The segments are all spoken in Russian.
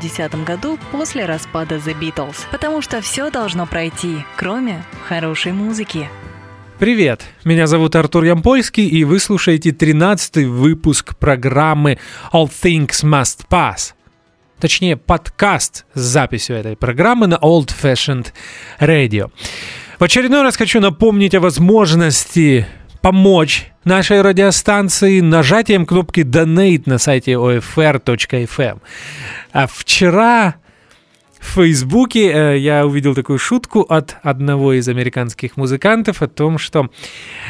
1970 году после распада The Beatles. Потому что все должно пройти, кроме хорошей музыки. Привет, меня зовут Артур Ямпольский, и вы слушаете 13 выпуск программы All Things Must Pass. Точнее, подкаст с записью этой программы на Old Fashioned Radio. В очередной раз хочу напомнить о возможности помочь нашей радиостанции нажатием кнопки Donate на сайте OFR.fm. А вчера в Фейсбуке э, я увидел такую шутку от одного из американских музыкантов о том, что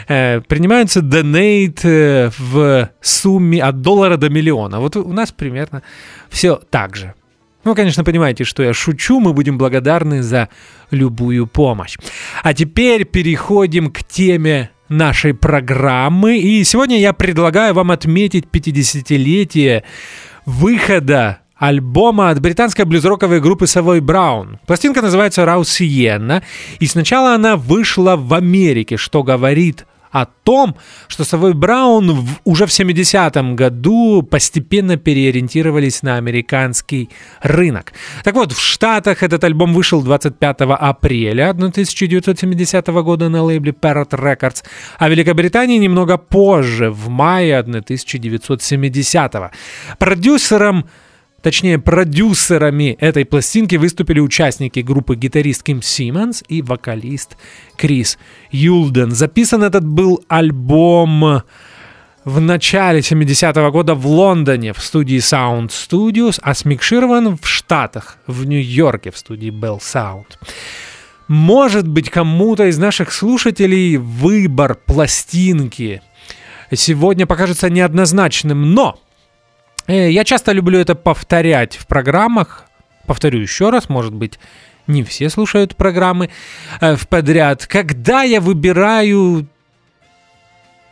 э, принимаются донейт э, в сумме от доллара до миллиона. Вот у нас примерно все так же. Ну, конечно, понимаете, что я шучу, мы будем благодарны за любую помощь. А теперь переходим к теме нашей программы. И сегодня я предлагаю вам отметить 50-летие выхода альбома от британской блюзроковой группы Savoy Brown. Пластинка называется «Рау Сиенна», и сначала она вышла в Америке, что говорит о том, что Совой Браун в, уже в 70-м году постепенно переориентировались на американский рынок. Так вот, в Штатах этот альбом вышел 25 апреля 1970 года на лейбле Parrot Records, а в Великобритании немного позже, в мае 1970 -го. Продюсером Точнее, продюсерами этой пластинки выступили участники группы гитарист Ким Симмонс и вокалист Крис Юлден. Записан этот был альбом в начале 70-го года в Лондоне в студии Sound Studios, а смикширован в Штатах, в Нью-Йорке в студии Bell Sound. Может быть, кому-то из наших слушателей выбор пластинки сегодня покажется неоднозначным, но я часто люблю это повторять в программах. Повторю еще раз, может быть, не все слушают программы э, в подряд. Когда я выбираю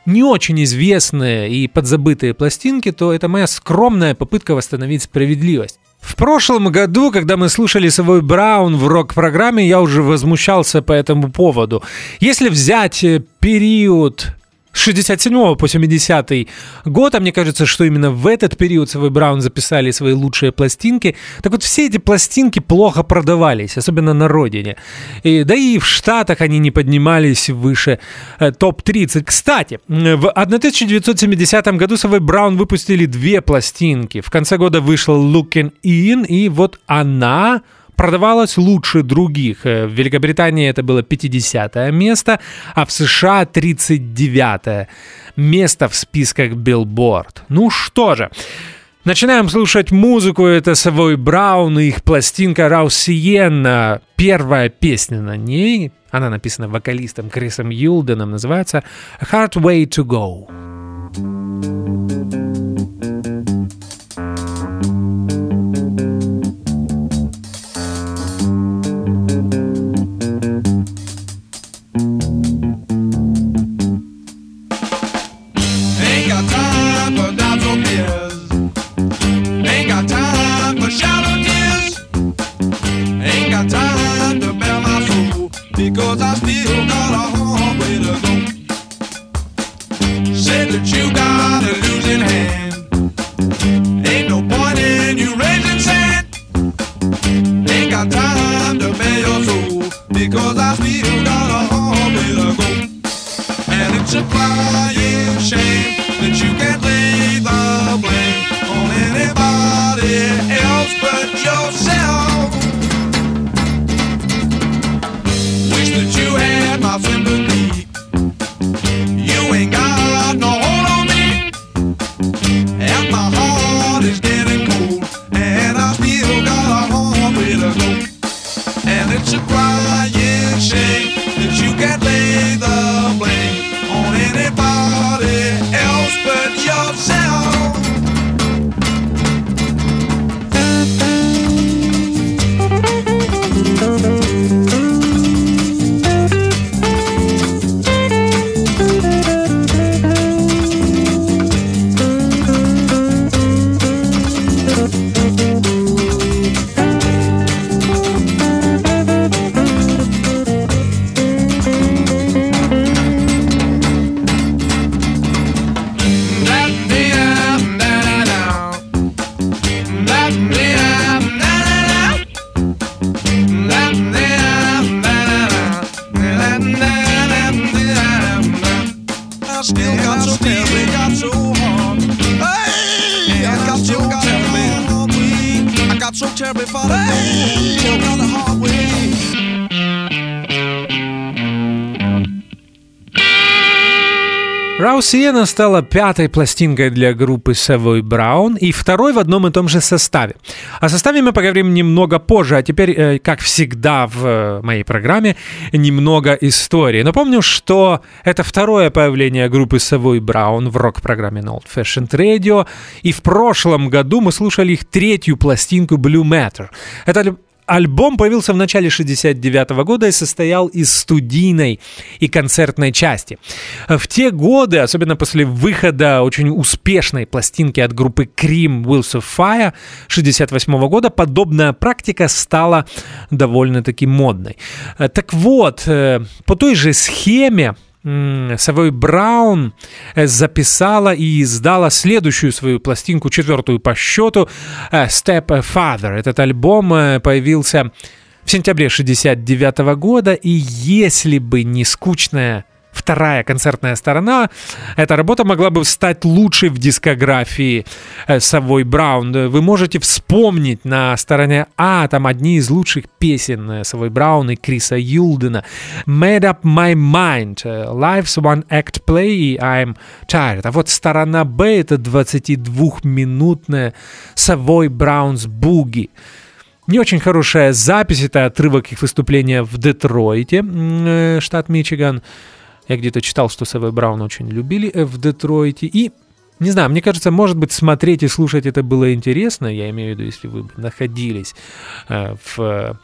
не очень известные и подзабытые пластинки, то это моя скромная попытка восстановить справедливость. В прошлом году, когда мы слушали свой Браун в рок-программе, я уже возмущался по этому поводу. Если взять э, период 67 по 70 год, а мне кажется, что именно в этот период Савой Браун записали свои лучшие пластинки. Так вот, все эти пластинки плохо продавались, особенно на родине. И, да и в Штатах они не поднимались выше э, топ-30. Кстати, в 1970 году Савой Браун выпустили две пластинки. В конце года вышел Looking In, и вот она продавалась лучше других. Э, в Великобритании это было 50 место, а в США 39 место в списках Billboard. Ну что же, Начинаем слушать музыку, это Савой Браун и их пластинка Раус Сиенна. Первая песня на ней, она написана вокалистом Крисом Юлденом, называется «Hard Way to Go». Раусиена стала пятой пластинкой для группы Savoy Brown и второй в одном и том же составе. О составе мы поговорим немного позже, а теперь, э, как всегда в э, моей программе, немного истории. Напомню, что это второе появление группы Savoy Brown в рок-программе на Old Fashioned Radio, и в прошлом году мы слушали их третью пластинку Blue Matter. Это Альбом появился в начале 69 года и состоял из студийной и концертной части. В те годы, особенно после выхода очень успешной пластинки от группы Cream Wheels of Fire 68 года, подобная практика стала довольно-таки модной. Так вот, э, по той же схеме Савой Браун э, записала и издала следующую свою пластинку, четвертую по счету, э, Step Father. Этот альбом э, появился в сентябре 69 года, и если бы не скучная вторая концертная сторона, эта работа могла бы стать лучшей в дискографии Савой Браун. Вы можете вспомнить на стороне А там одни из лучших песен Савой Браун и Криса Юлдена. Made Up My Mind, Life's One Act Play I'm Tired. А вот сторона Б это 22-минутная Савой Браунс Буги. Не очень хорошая запись, это отрывок их выступления в Детройте, штат Мичиган. Я где-то читал, что Сэвэ Браун очень любили э, в Детройте. И, не знаю, мне кажется, может быть, смотреть и слушать это было интересно. Я имею в виду, если вы находились э, в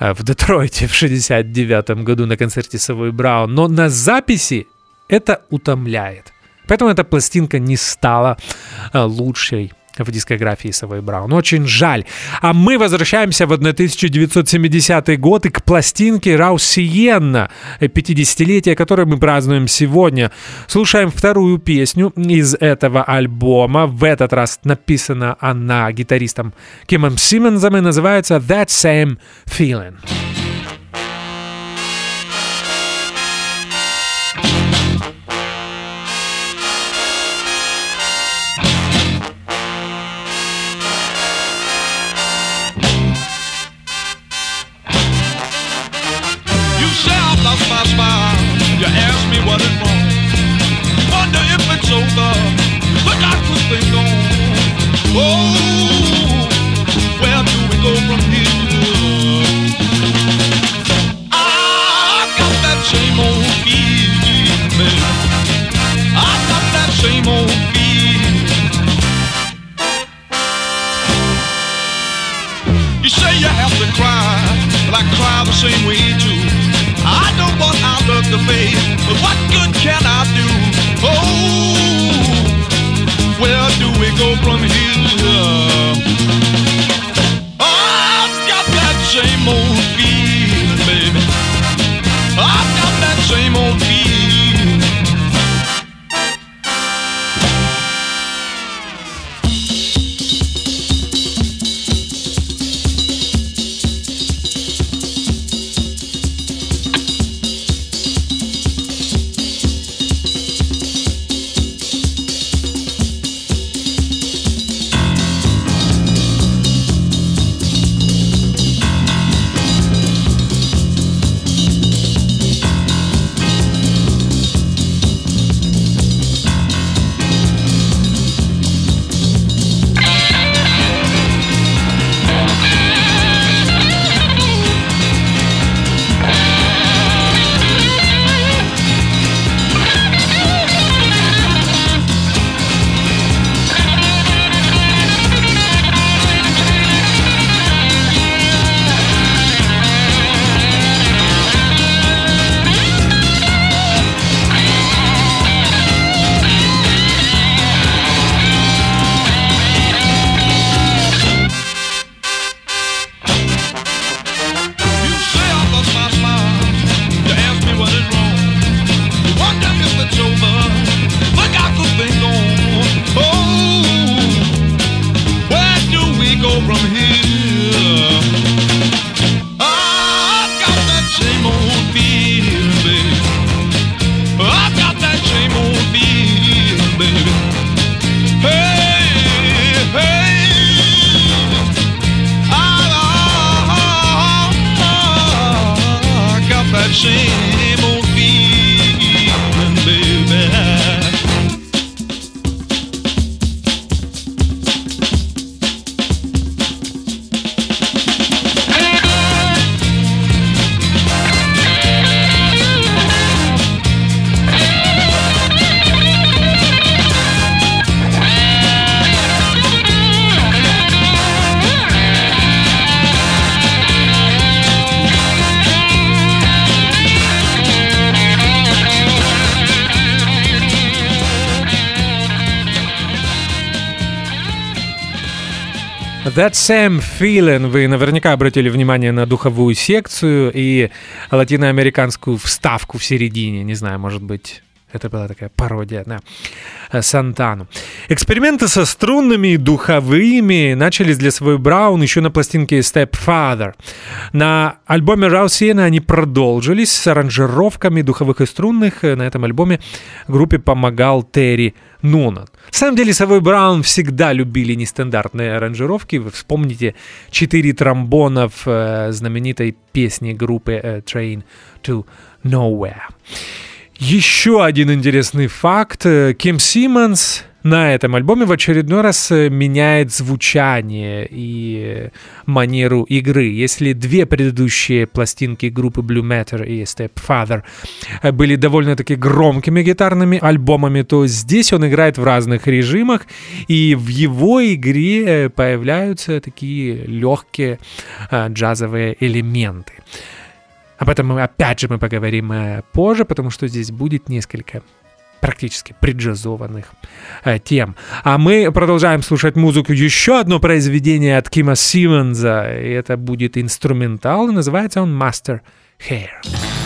э, в Детройте в 69 году на концерте Савой Браун. Но на записи это утомляет. Поэтому эта пластинка не стала лучшей в дискографии Савой Браун. Очень жаль. А мы возвращаемся в 1970 год и к пластинке Раусиенна, 50-летие, которое мы празднуем сегодня. Слушаем вторую песню из этого альбома. В этот раз написана она гитаристом Кимом Симмонсом и называется «That Same Feeling». Same feeling. Вы наверняка обратили внимание на духовую секцию и латиноамериканскую вставку в середине. Не знаю, может быть, это была такая пародия на э, Сантану. Эксперименты со струнными и духовыми начались для своего Браун еще на пластинке Stepfather. На альбоме Раусиена они продолжились с аранжировками духовых и струнных. На этом альбоме группе помогал Терри Нунан. На самом деле, Совой Браун всегда любили нестандартные аранжировки. Вы вспомните четыре тромбонов э, знаменитой песни группы э, Train to Nowhere. Еще один интересный факт. Э, Ким Симмонс на этом альбоме в очередной раз э, меняет звучание и манеру игры. Если две предыдущие пластинки группы Blue Matter и Stepfather э, были довольно-таки громкими гитарными альбомами, то здесь он играет в разных режимах, и в его игре появляются такие легкие джазовые элементы. Об этом мы опять же мы поговорим э, позже, потому что здесь будет несколько практически преджазованных э, тем. А мы продолжаем слушать музыку. Еще одно произведение от Кима Симмонса. И это будет инструментал, и называется он Master Hair.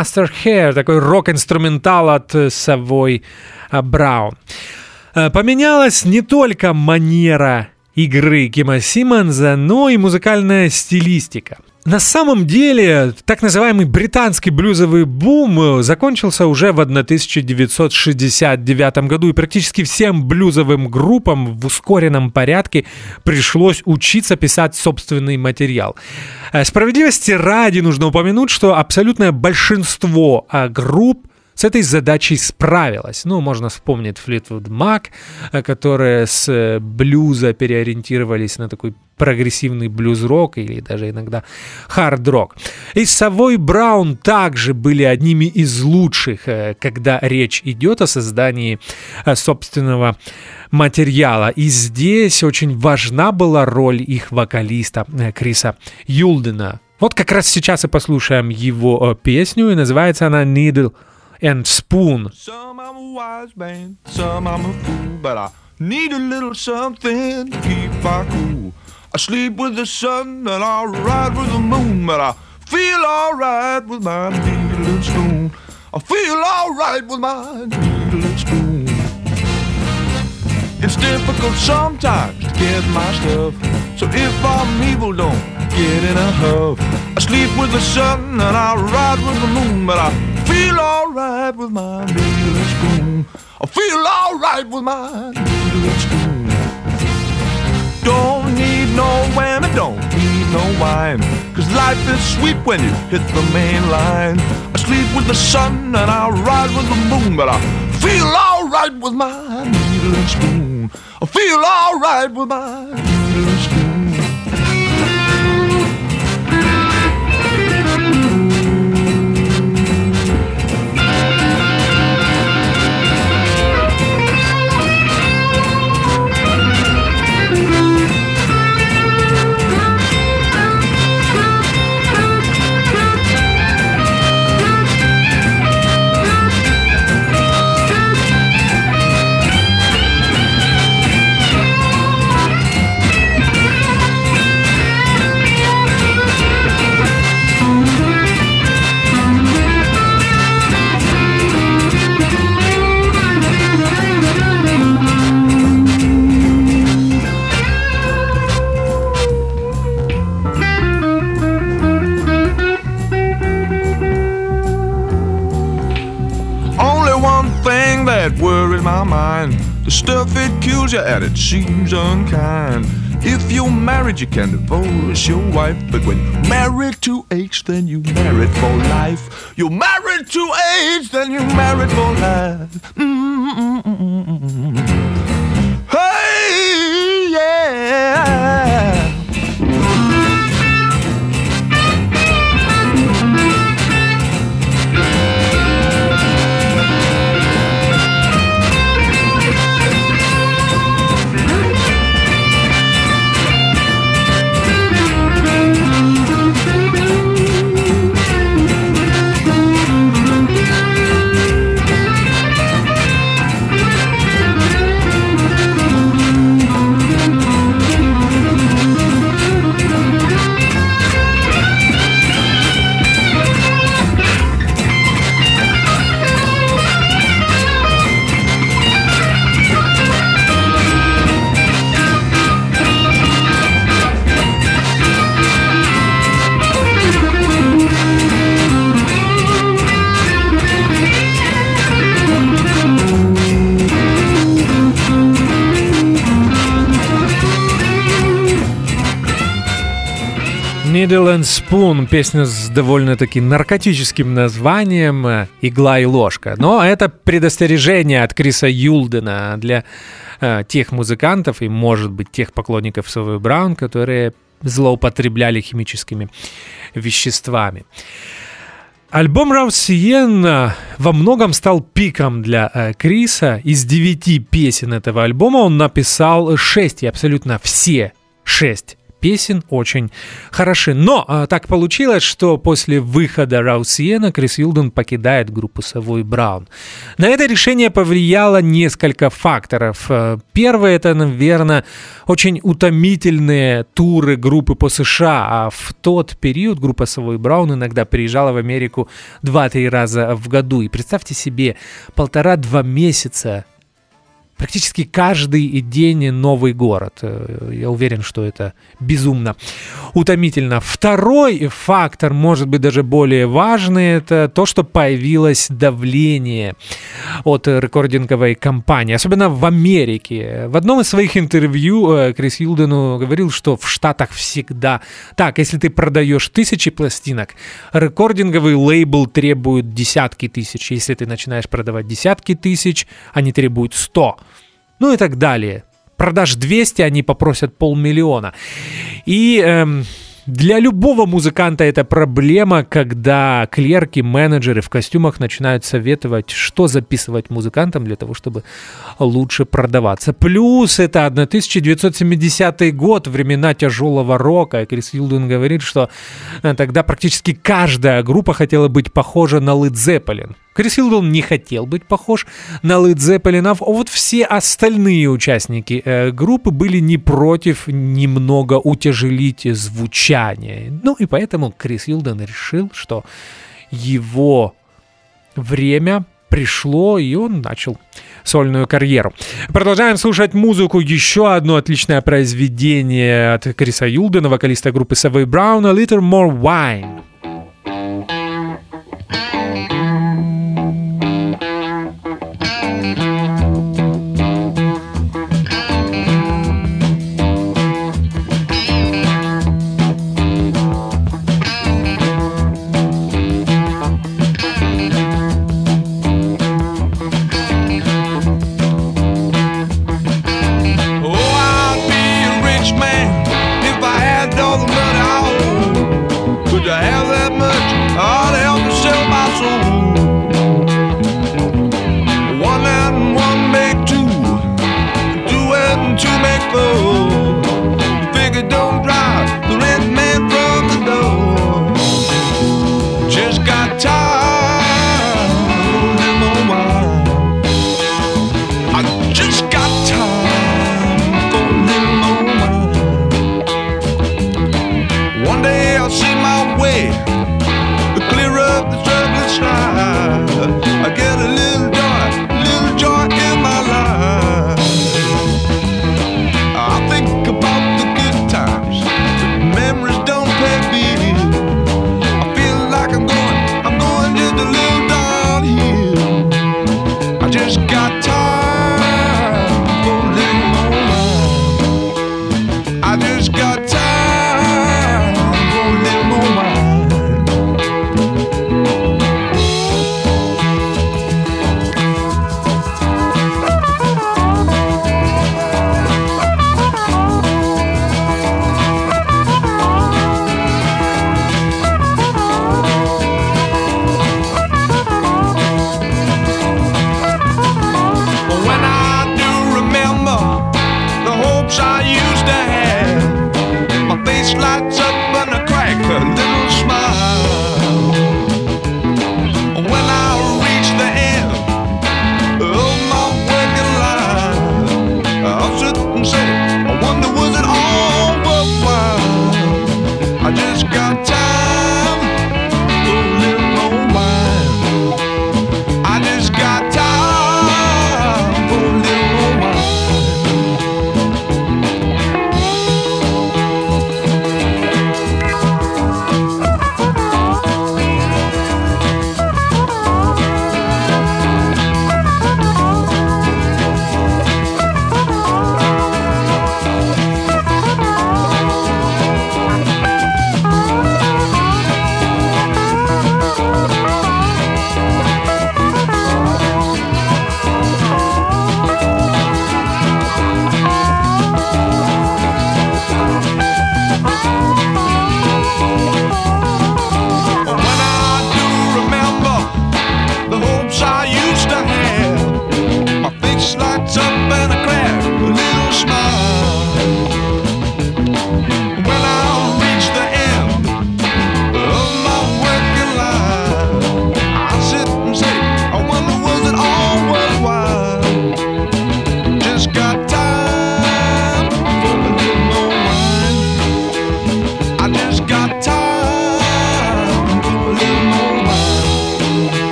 Master Hair, такой рок-инструментал от э, Savoy э, Браун. Э, Поменялась не только манера игры Кима Симмонса, но и музыкальная стилистика. На самом деле, так называемый британский блюзовый бум э, закончился уже в 1969 году, и практически всем блюзовым группам в ускоренном порядке пришлось учиться писать собственный материал. Э, Справедливости ради нужно упомянуть, что абсолютное большинство э, групп с этой задачей справилась. Ну, можно вспомнить Fleetwood Mac, которые с блюза переориентировались на такой прогрессивный блюз-рок или даже иногда хард-рок. И Savoy Браун также были одними из лучших, э, когда речь идет о создании э, собственного материала. И здесь очень важна была роль их вокалиста э, Криса Юлдена. Вот как раз сейчас и послушаем его песню, и называется она «Needle and Spoon». Need a little something to keep my cool. I sleep with the sun and I ride with the moon, but I feel alright with my needle and spoon. I feel alright with my needle and spoon. It's difficult sometimes to get my stuff. So if I'm evil, don't get in a huff. I sleep with the sun and I ride with the moon, but I feel alright with my needle and spoon. I feel alright with my needle and spoon. Don't no whammy, don't need no wine. Cause life is sweet when you hit the main line. I sleep with the sun and I ride with the moon, but I feel alright with my needle and spoon. I feel alright with my needle and spoon. The stuff it kills you and it seems unkind. If you're married, you can divorce your wife. But when you're married to age, then you married for life. You're married to age, then you're married for life. Mm-mm-mm-mm-mm. Needle and Spoon, песня с довольно-таки наркотическим названием э, «Игла и ложка». Но это предостережение от Криса Юлдена для э, тех музыкантов и, может быть, тех поклонников Совы Браун, которые злоупотребляли химическими веществами. Альбом Раусиен во многом стал пиком для э, Криса. Из девяти песен этого альбома он написал шесть, и абсолютно все шесть песен очень хороши. Но а, так получилось, что после выхода Раусиена Крис Юлден покидает группу Savoy Brown. На это решение повлияло несколько факторов. Э, Первое это, наверное, очень утомительные туры группы по США, а в тот период группа Savoy Brown иногда приезжала в Америку 2-3 раза в году. И представьте себе, полтора-два месяца практически каждый день новый город. Э, Я уверен, что это безумно утомительно. Второй фактор, может быть, даже более важный, это то, что появилось давление от рекординговой компании, особенно в Америке. В одном из своих интервью э, Крис Юлдену говорил, что в Штатах всегда так, если ты продаешь тысячи пластинок, рекординговый лейбл требует десятки тысяч. Если ты начинаешь продавать десятки тысяч, они требуют 100 ну и так далее. Продаж 200, они попросят полмиллиона. И эм, для любого музыканта это проблема, когда клерки, менеджеры в костюмах начинают советовать, что записывать музыкантам для того, чтобы лучше продаваться. Плюс это 1970 год, времена тяжелого рока. Крис Юлден говорит, что э, тогда практически каждая группа хотела быть похожа на Led Zeppelin. Крис Хилдон не хотел быть похож на Led Zeppelin, а вот все остальные участники э, группы были не против немного утяжелить звучание. Ну и поэтому Крис Хилдон решил, что его время пришло, и он начал сольную карьеру. Продолжаем слушать музыку. Еще одно отличное произведение от Криса Юлдена, вокалиста группы Savvy Brown, A Little More Wine.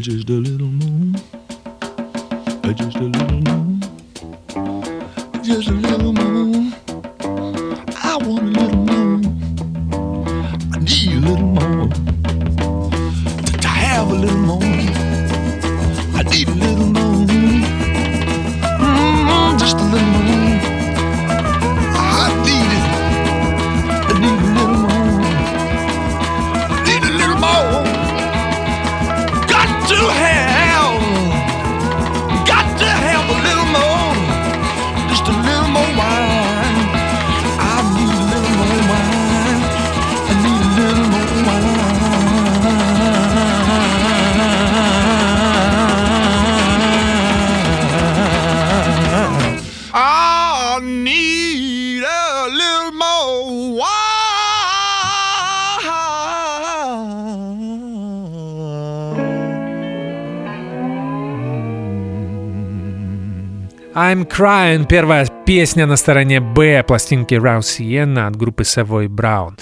Just a Crying — первая песня на стороне Б пластинки Round Sienna от группы Savoy Brown.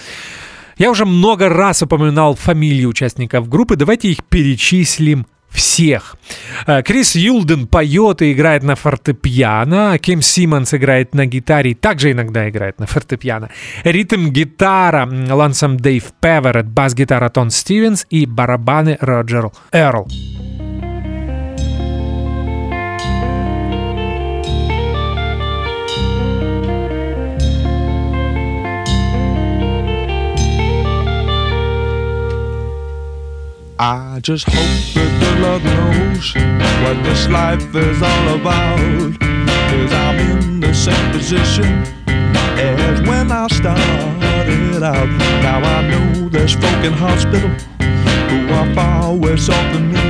Я уже много раз упоминал фамилии участников группы, давайте их перечислим всех. Э, Крис Юлден поет и играет на фортепиано, Ким Симмонс играет на гитаре и также иногда играет на фортепиано. Ритм-гитара Лансом Дэйв Певерет, бас-гитара Тон Стивенс и барабаны Роджер Эрл. I just hope that the Lord knows what this life is all about. Cause I'm in the same position as when I started out. Now I know there's folk in hospital who are far worse off than me.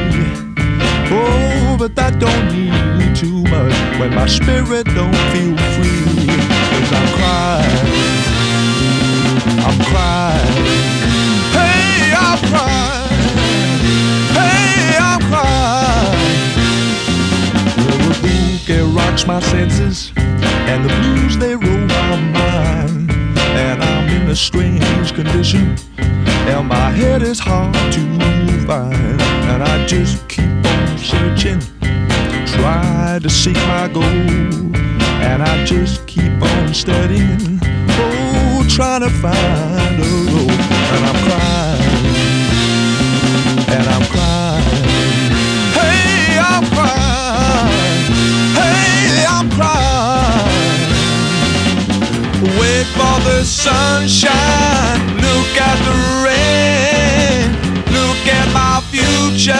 Oh, but that don't mean too much when my spirit don't feel free. Cause I'm crying. I'm crying. Hey, I'm crying. Bouquet rocks my senses, and the blues they roll my mind. And I'm in a strange condition, and my head is hard to find. And I just keep on searching, try to seek my goal. And I just keep on studying, oh, trying to find a road. And I'm crying and I'm crying. Hey, I'm crying. The sunshine. Look at the rain. Look at my future.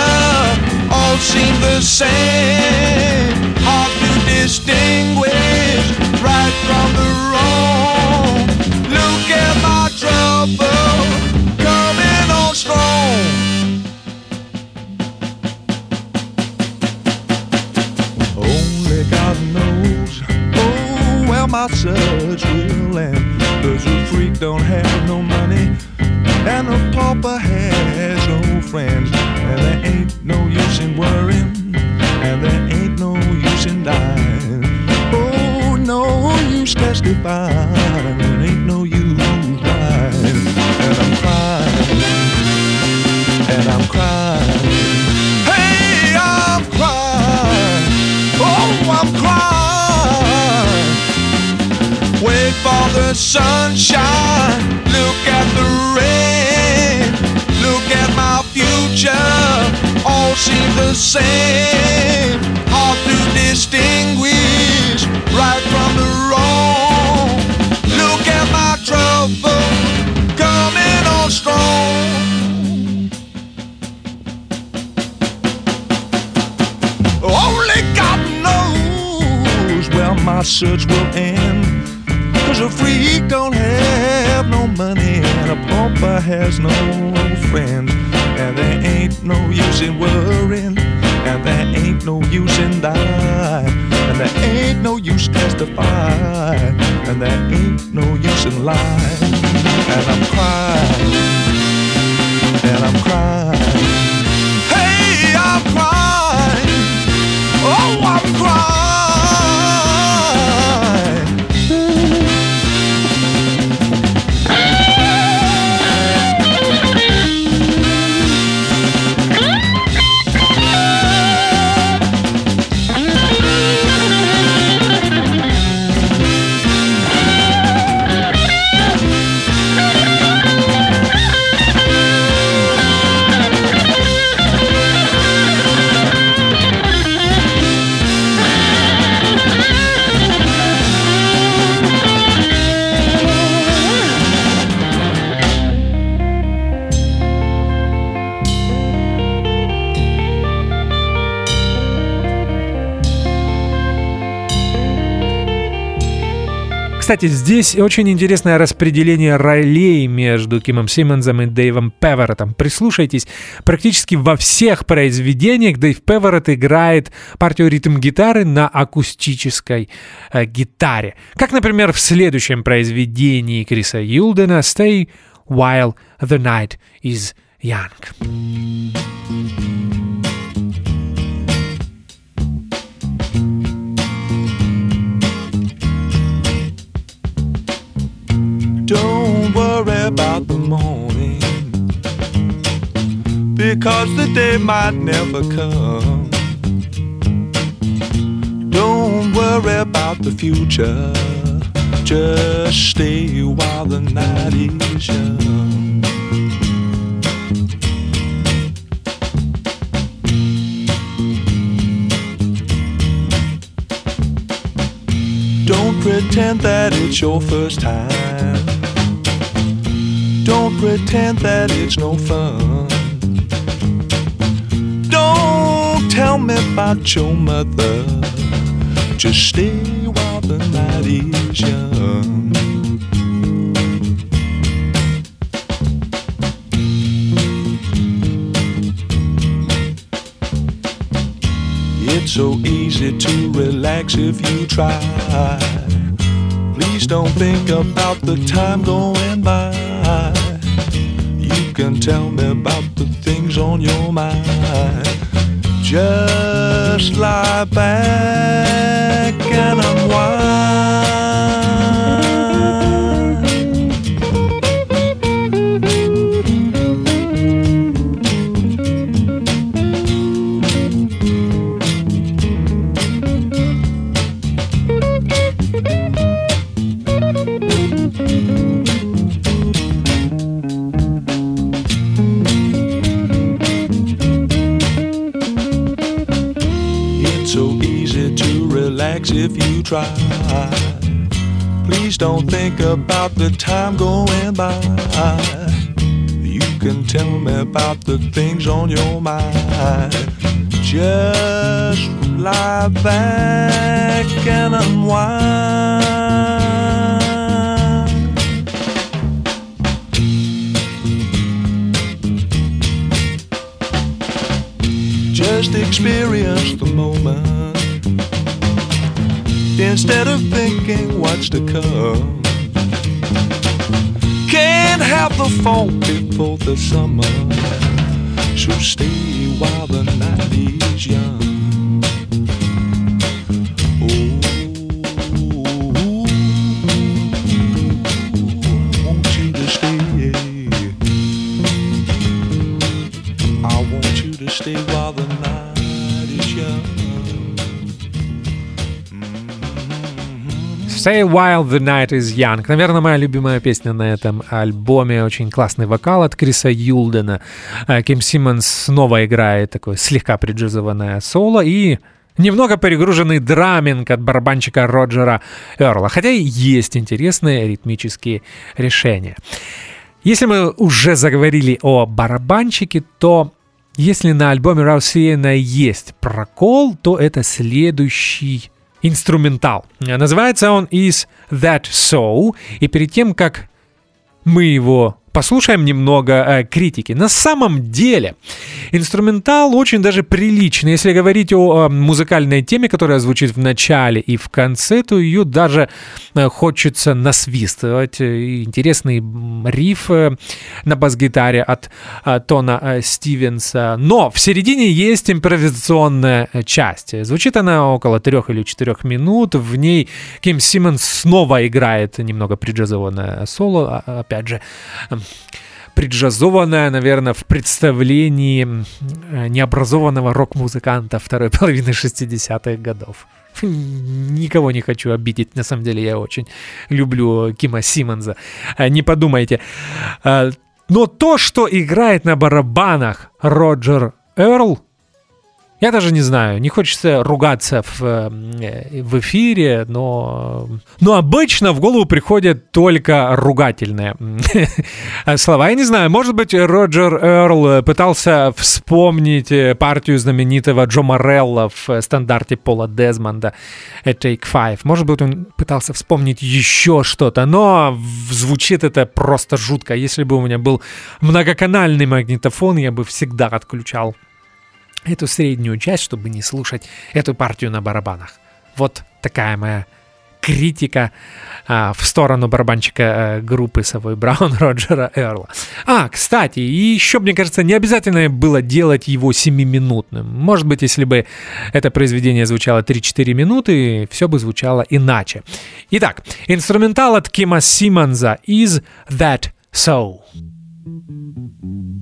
All seem the same. Hard to distinguish right from the wrong. Look at my trouble coming on strong. Only God knows, oh, where my don't have no money, and a pauper has no friends. And there ain't no use in worrying, and there ain't no use in dying. Oh, no use testifying, sunshine. Look at the rain. Look at my future. All seem the same. Hard to distinguish right from the wrong. Look at my trouble coming on strong. Only God knows where my search will end. Cause a freak don't have no money and a pauper has no friends. And there ain't no use in worrying, and there ain't no use in dying. And there ain't no use testifying, and there ain't no use in lying. Кстати, здесь очень интересное распределение ролей между Кимом Симмонсом и Дэйвом Певеретом. Прислушайтесь, практически во всех произведениях Дэйв Певерет играет партию ритм-гитары на акустической э, гитаре. Как, например, в следующем произведении Криса Юлдена «Stay while the night is young». Worry about the morning because the day might never come. Don't worry about the future, just stay while the night is young. Don't pretend that it's your first time. Pretend that it's no fun. Don't tell me about your mother. Just stay while the night is young. It's so easy to relax if you try. Please don't think about the time going by. Can tell me about the things on your mind. Just lie back and unwind. If you try. Please don't think about the time going by. You can tell me about the things on your mind. Just lie back and unwind. Just experience the moment instead of thinking what's to come. Can't have the fall before the summer, so stay while the night is young. Say While the Night is Young. Наверное, моя любимая песня на этом альбоме. Очень классный вокал от Криса Юлдена. Э, Ким Симмонс снова играет такое слегка приджазованное соло и немного перегруженный драминг от барабанщика Роджера Эрла. Хотя и есть интересные ритмические решения. Если мы уже заговорили о барабанщике, то если на альбоме Раусиена есть прокол, то это следующий инструментал. Называется он Is That So? И перед тем, как мы его послушаем немного э, критики. На самом деле, инструментал очень даже приличный. Если говорить о э, музыкальной теме, которая звучит в начале и в конце, то ее даже э, хочется насвистывать. Интересный риф на бас-гитаре от Тона Стивенса. Но в середине есть импровизационная часть. Звучит она около трех или четырех минут. В ней Ким Симмонс снова играет немного приджазованное соло. А- Опять же, приджазованная, наверное, в представлении э, необразованного рок-музыканта второй половины 60-х годов. Никого не хочу обидеть, на самом деле я очень люблю Кима Симмонса. Э, Не подумайте. Э, Но то, что играет на барабанах Роджер Эрл, Я даже не знаю, не хочется ругаться в, э, в эфире, но, но обычно в голову приходят только ругательные слова. Я не знаю, может быть, Роджер Эрл пытался вспомнить э, партию знаменитого Джо Морелла в стандарте Пола Дезмонда Take Five. Может быть, он пытался вспомнить еще что-то, но звучит это просто жутко. Если бы у меня был многоканальный магнитофон, я бы всегда отключал эту среднюю часть, чтобы не слушать эту партию на барабанах. Вот такая моя критика а, в сторону барабанщика а, группы Совой Браун Роджера Эрла. А, кстати, еще, мне кажется, не обязательно было делать его 7-минутным. Может быть, если бы это произведение звучало 3-4 минуты, все бы звучало иначе. Итак, инструментал от Кима Симмонса «Is That So?» Вот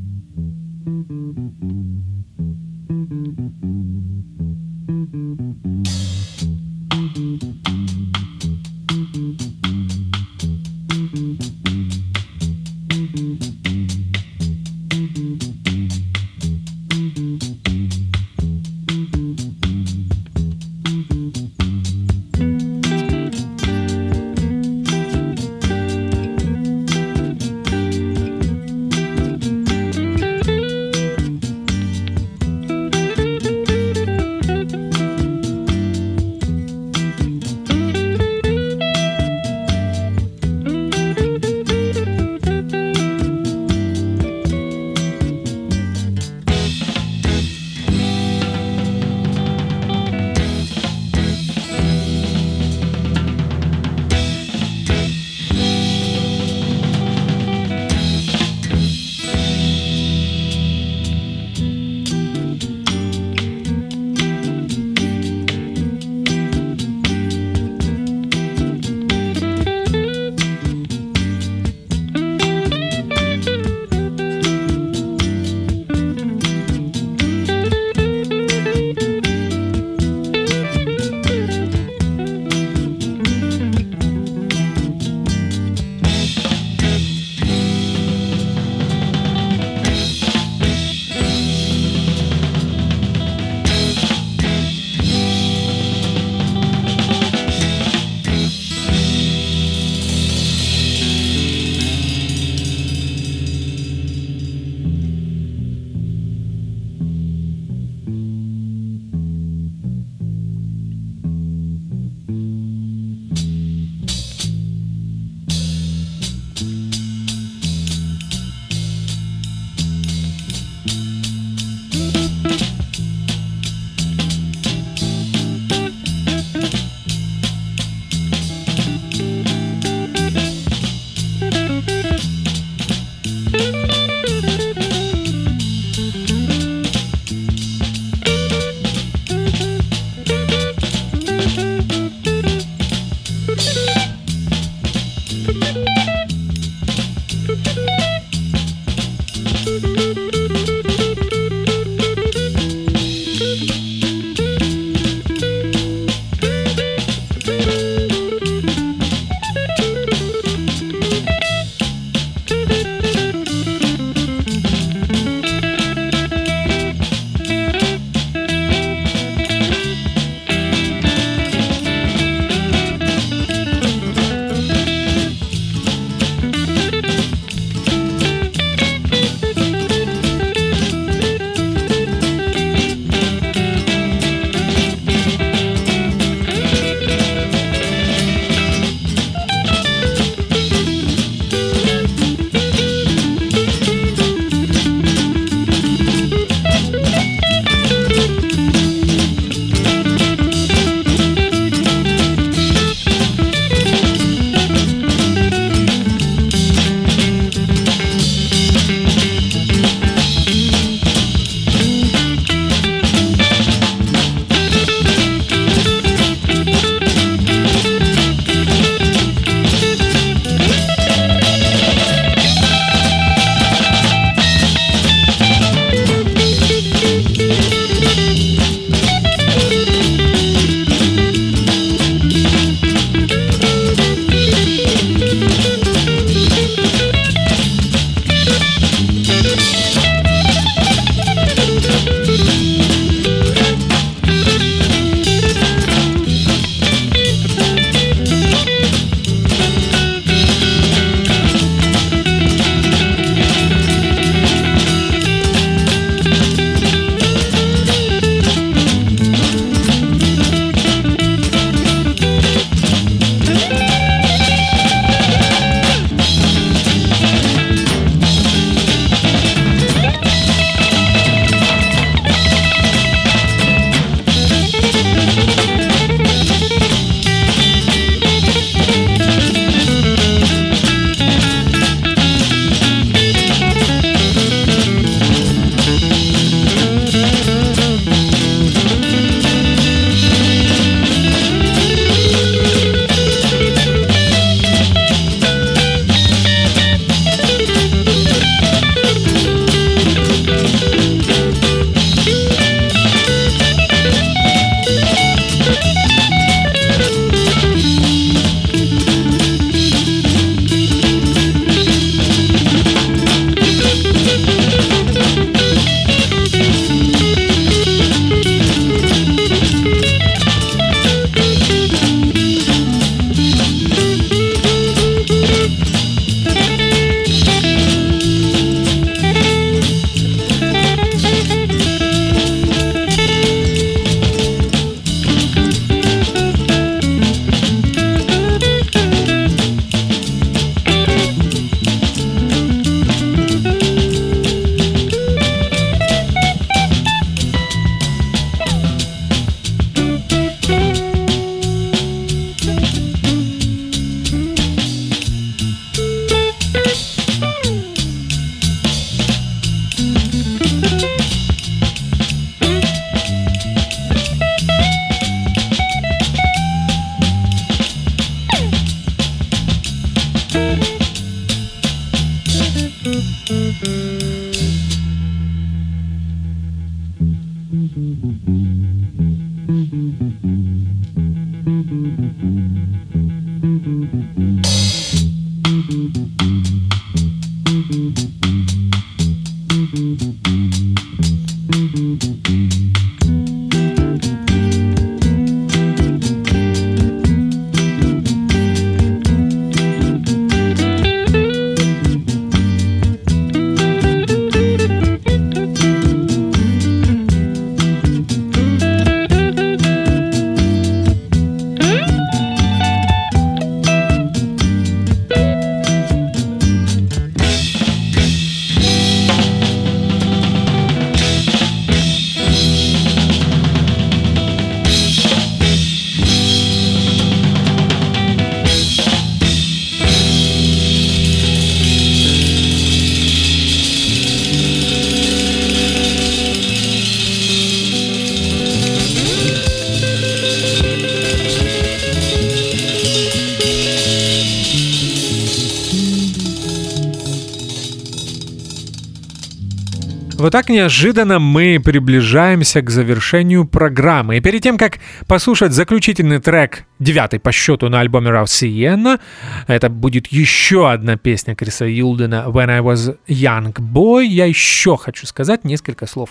так неожиданно мы приближаемся к завершению программы. И перед тем, как послушать заключительный трек, девятый по счету на альбоме Рау Сиенна, это будет еще одна песня Криса Юлдена «When I Was Young Boy», я еще хочу сказать несколько слов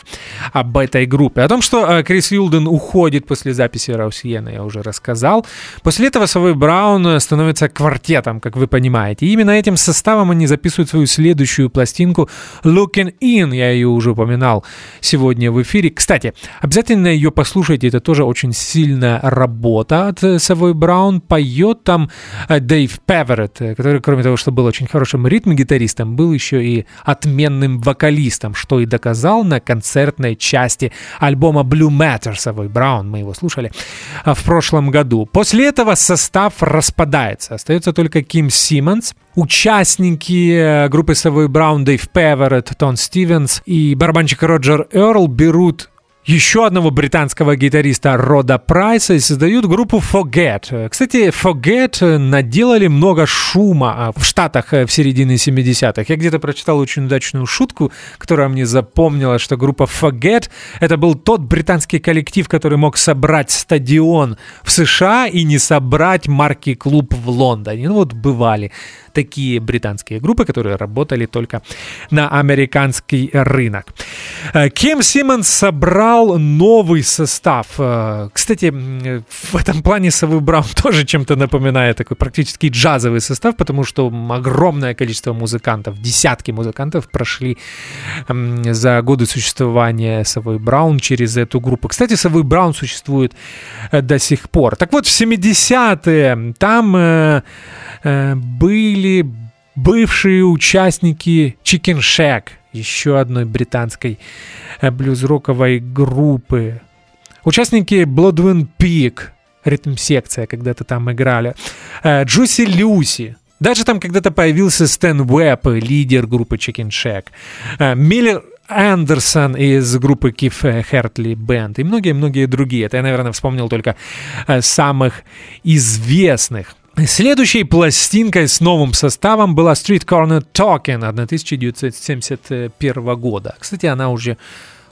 об этой группе. О том, что э, Крис Юлден уходит после записи Рау Сиенна, я уже рассказал. После этого Совой Браун становится квартетом, как вы понимаете. И именно этим составом они записывают свою следующую пластинку «Looking In», я ее уже упоминал сегодня в эфире. Кстати, обязательно ее послушайте, это тоже очень сильная работа от э, Совой Браун. Поет там э, Дэйв Певеретт, э, который, кроме того, что был очень хорошим ритм-гитаристом, был еще и отменным вокалистом, что и доказал на концертной части альбома Blue Matter Совой Браун. Мы его слушали в прошлом году. После этого состав распадается. Остается только Ким Симмонс, Участники э, группы Совой Браун, Дэйв Певеретт, Тон Стивенс и барабанщик Роджер Эрл берут еще одного британского гитариста Рода Прайса и создают группу Forget. Кстати, Forget наделали много шума а, в Штатах э, в середине 70-х. Я где-то прочитал очень удачную шутку, которая мне запомнила, что группа Forget — это был тот британский коллектив, который мог собрать стадион в США и не собрать марки клуб в Лондоне. Ну вот бывали такие британские группы, которые работали только на американский рынок. Э, Ким Симмонс собрал новый состав. Э, Кстати, в этом плане Совы Браун тоже чем-то напоминает такой практически джазовый состав, потому что огромное количество музыкантов, десятки музыкантов прошли за годы существования Совы Браун через эту группу. Кстати, Совы Браун существует э, до сих пор. Так вот, в 70-е там э, были бывшие участники Chicken Shack, еще одной британской э, блюз-роковой группы. Участники Bloodwind Peak, ритм-секция, когда-то там играли. Э, Джуси Люси, даже там когда-то появился Стэн Уэбб, лидер группы Chicken Shack. Э, Миллер Андерсон из группы Киф Хертли Бенд и многие-многие другие. Это я, наверное, вспомнил только самых известных. Следующей пластинкой с новым составом была Street Corner Talking 1971 года. Кстати, она уже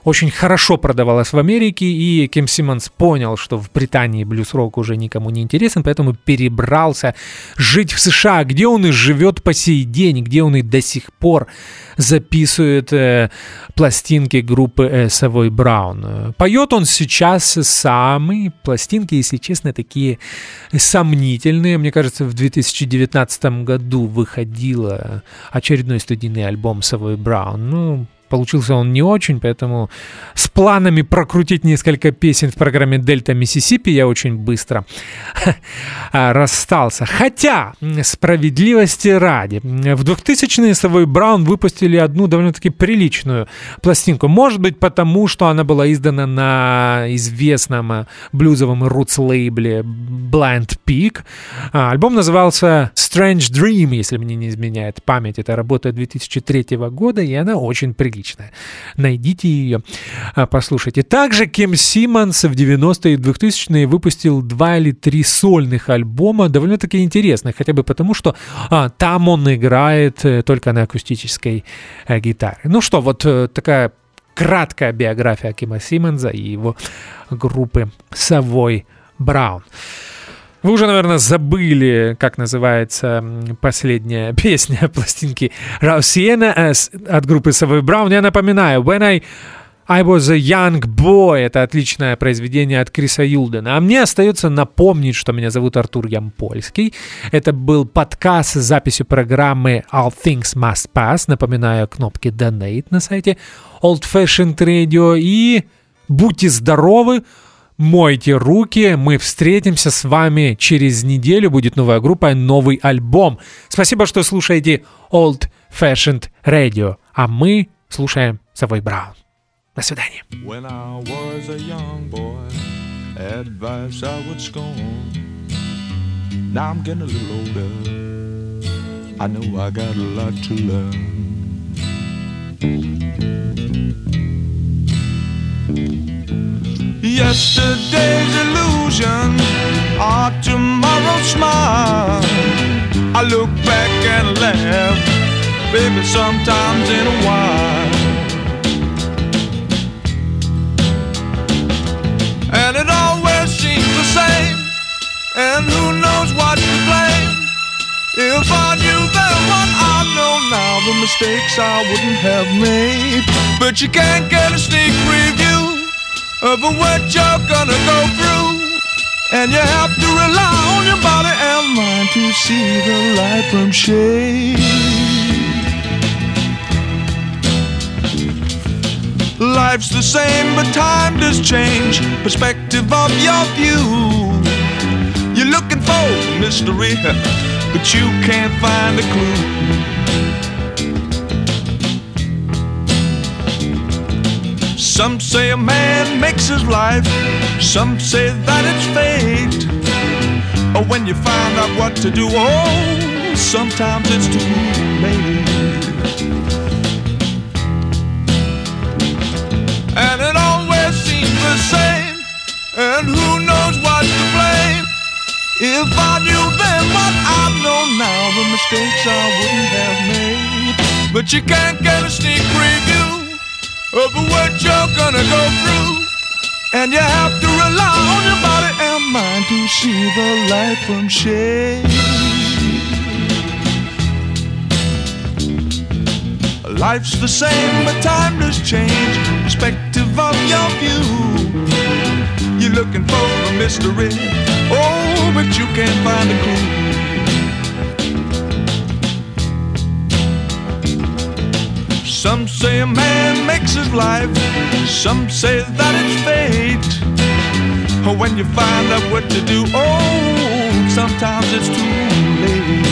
очень хорошо продавалась в Америке, и Ким Симмонс понял, что в Британии блюз-рок уже никому не интересен, поэтому перебрался жить в США, где он и живет по сей день, где он и до сих пор записывает э, пластинки группы э, Savoy Brown. Э, Поет он сейчас сам, и пластинки, если честно, такие сомнительные. Мне кажется, в 2019 году выходил очередной студийный альбом Savoy Brown. Ну, Получился он не очень, поэтому с планами прокрутить несколько песен в программе «Дельта Миссисипи» я очень быстро расстался. Хотя, справедливости ради, в 2000-е Совой Браун выпустили одну довольно-таки приличную пластинку. Может быть, потому что она была издана на известном блюзовом рутс лейбле Blind Peak. А, Альбом назывался Strange Dream, если мне не изменяет память. Это работа 2003 года, и она очень приличная. Найдите ее, а, послушайте. Также Кем Симмонс в 90-е и 2000-е выпустил два или три сольных альбома, довольно-таки интересных, хотя бы потому, что а, там он играет э, только на акустической э, гитаре. Ну что, вот э, такая краткая биография Кима Симмонса и его группы Savoy Brown. Вы уже, наверное, забыли, как называется последняя песня пластинки Раусиена от группы Savoy Brown. Я напоминаю, When I I was a young boy. Это отличное произведение от Криса Юлдена. А мне остается напомнить, что меня зовут Артур Ямпольский. Это был подкаст с записью программы All Things Must Pass. Напоминаю, кнопки Donate на сайте Old Fashioned Radio. И будьте здоровы, мойте руки. Мы встретимся с вами через неделю. Будет новая группа, новый альбом. Спасибо, что слушаете Old Fashioned Radio. А мы слушаем Совой Браун. До свидания. When I was a young boy, advice I would scorn. Now I'm getting a little older. I know I got a lot to learn. Yesterday's illusions are tomorrow's smile. I look back and laugh, baby, sometimes in a while. And it always seems the same, and who knows what to blame. If I knew then what I know now, the mistakes I wouldn't have made. But you can't get a sneak preview of what you're gonna go through. And you have to rely on your body and mind to see the light from shade. Life's the same, but time does change. Perspective of your view. You're looking for mystery, but you can't find a clue. Some say a man makes his life, some say that it's fate. Or when you find out what to do, oh, sometimes it's too late. And it always seems the same, and who knows what to blame. If I knew then what I know now, the mistakes I wouldn't have made. But you can't get a sneak preview of what you're gonna go through. And you have to rely on your body and mind to see the light from shade. Life's the same, but time does change. Perspective of your view. You're looking for a mystery. Oh, but you can't find a clue. Some say a man makes his life, some say that it's fate. When you find out what to do, oh, sometimes it's too late.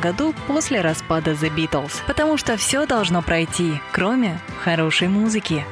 году после распада The Beatles. Потому что все должно пройти, кроме хорошей музыки.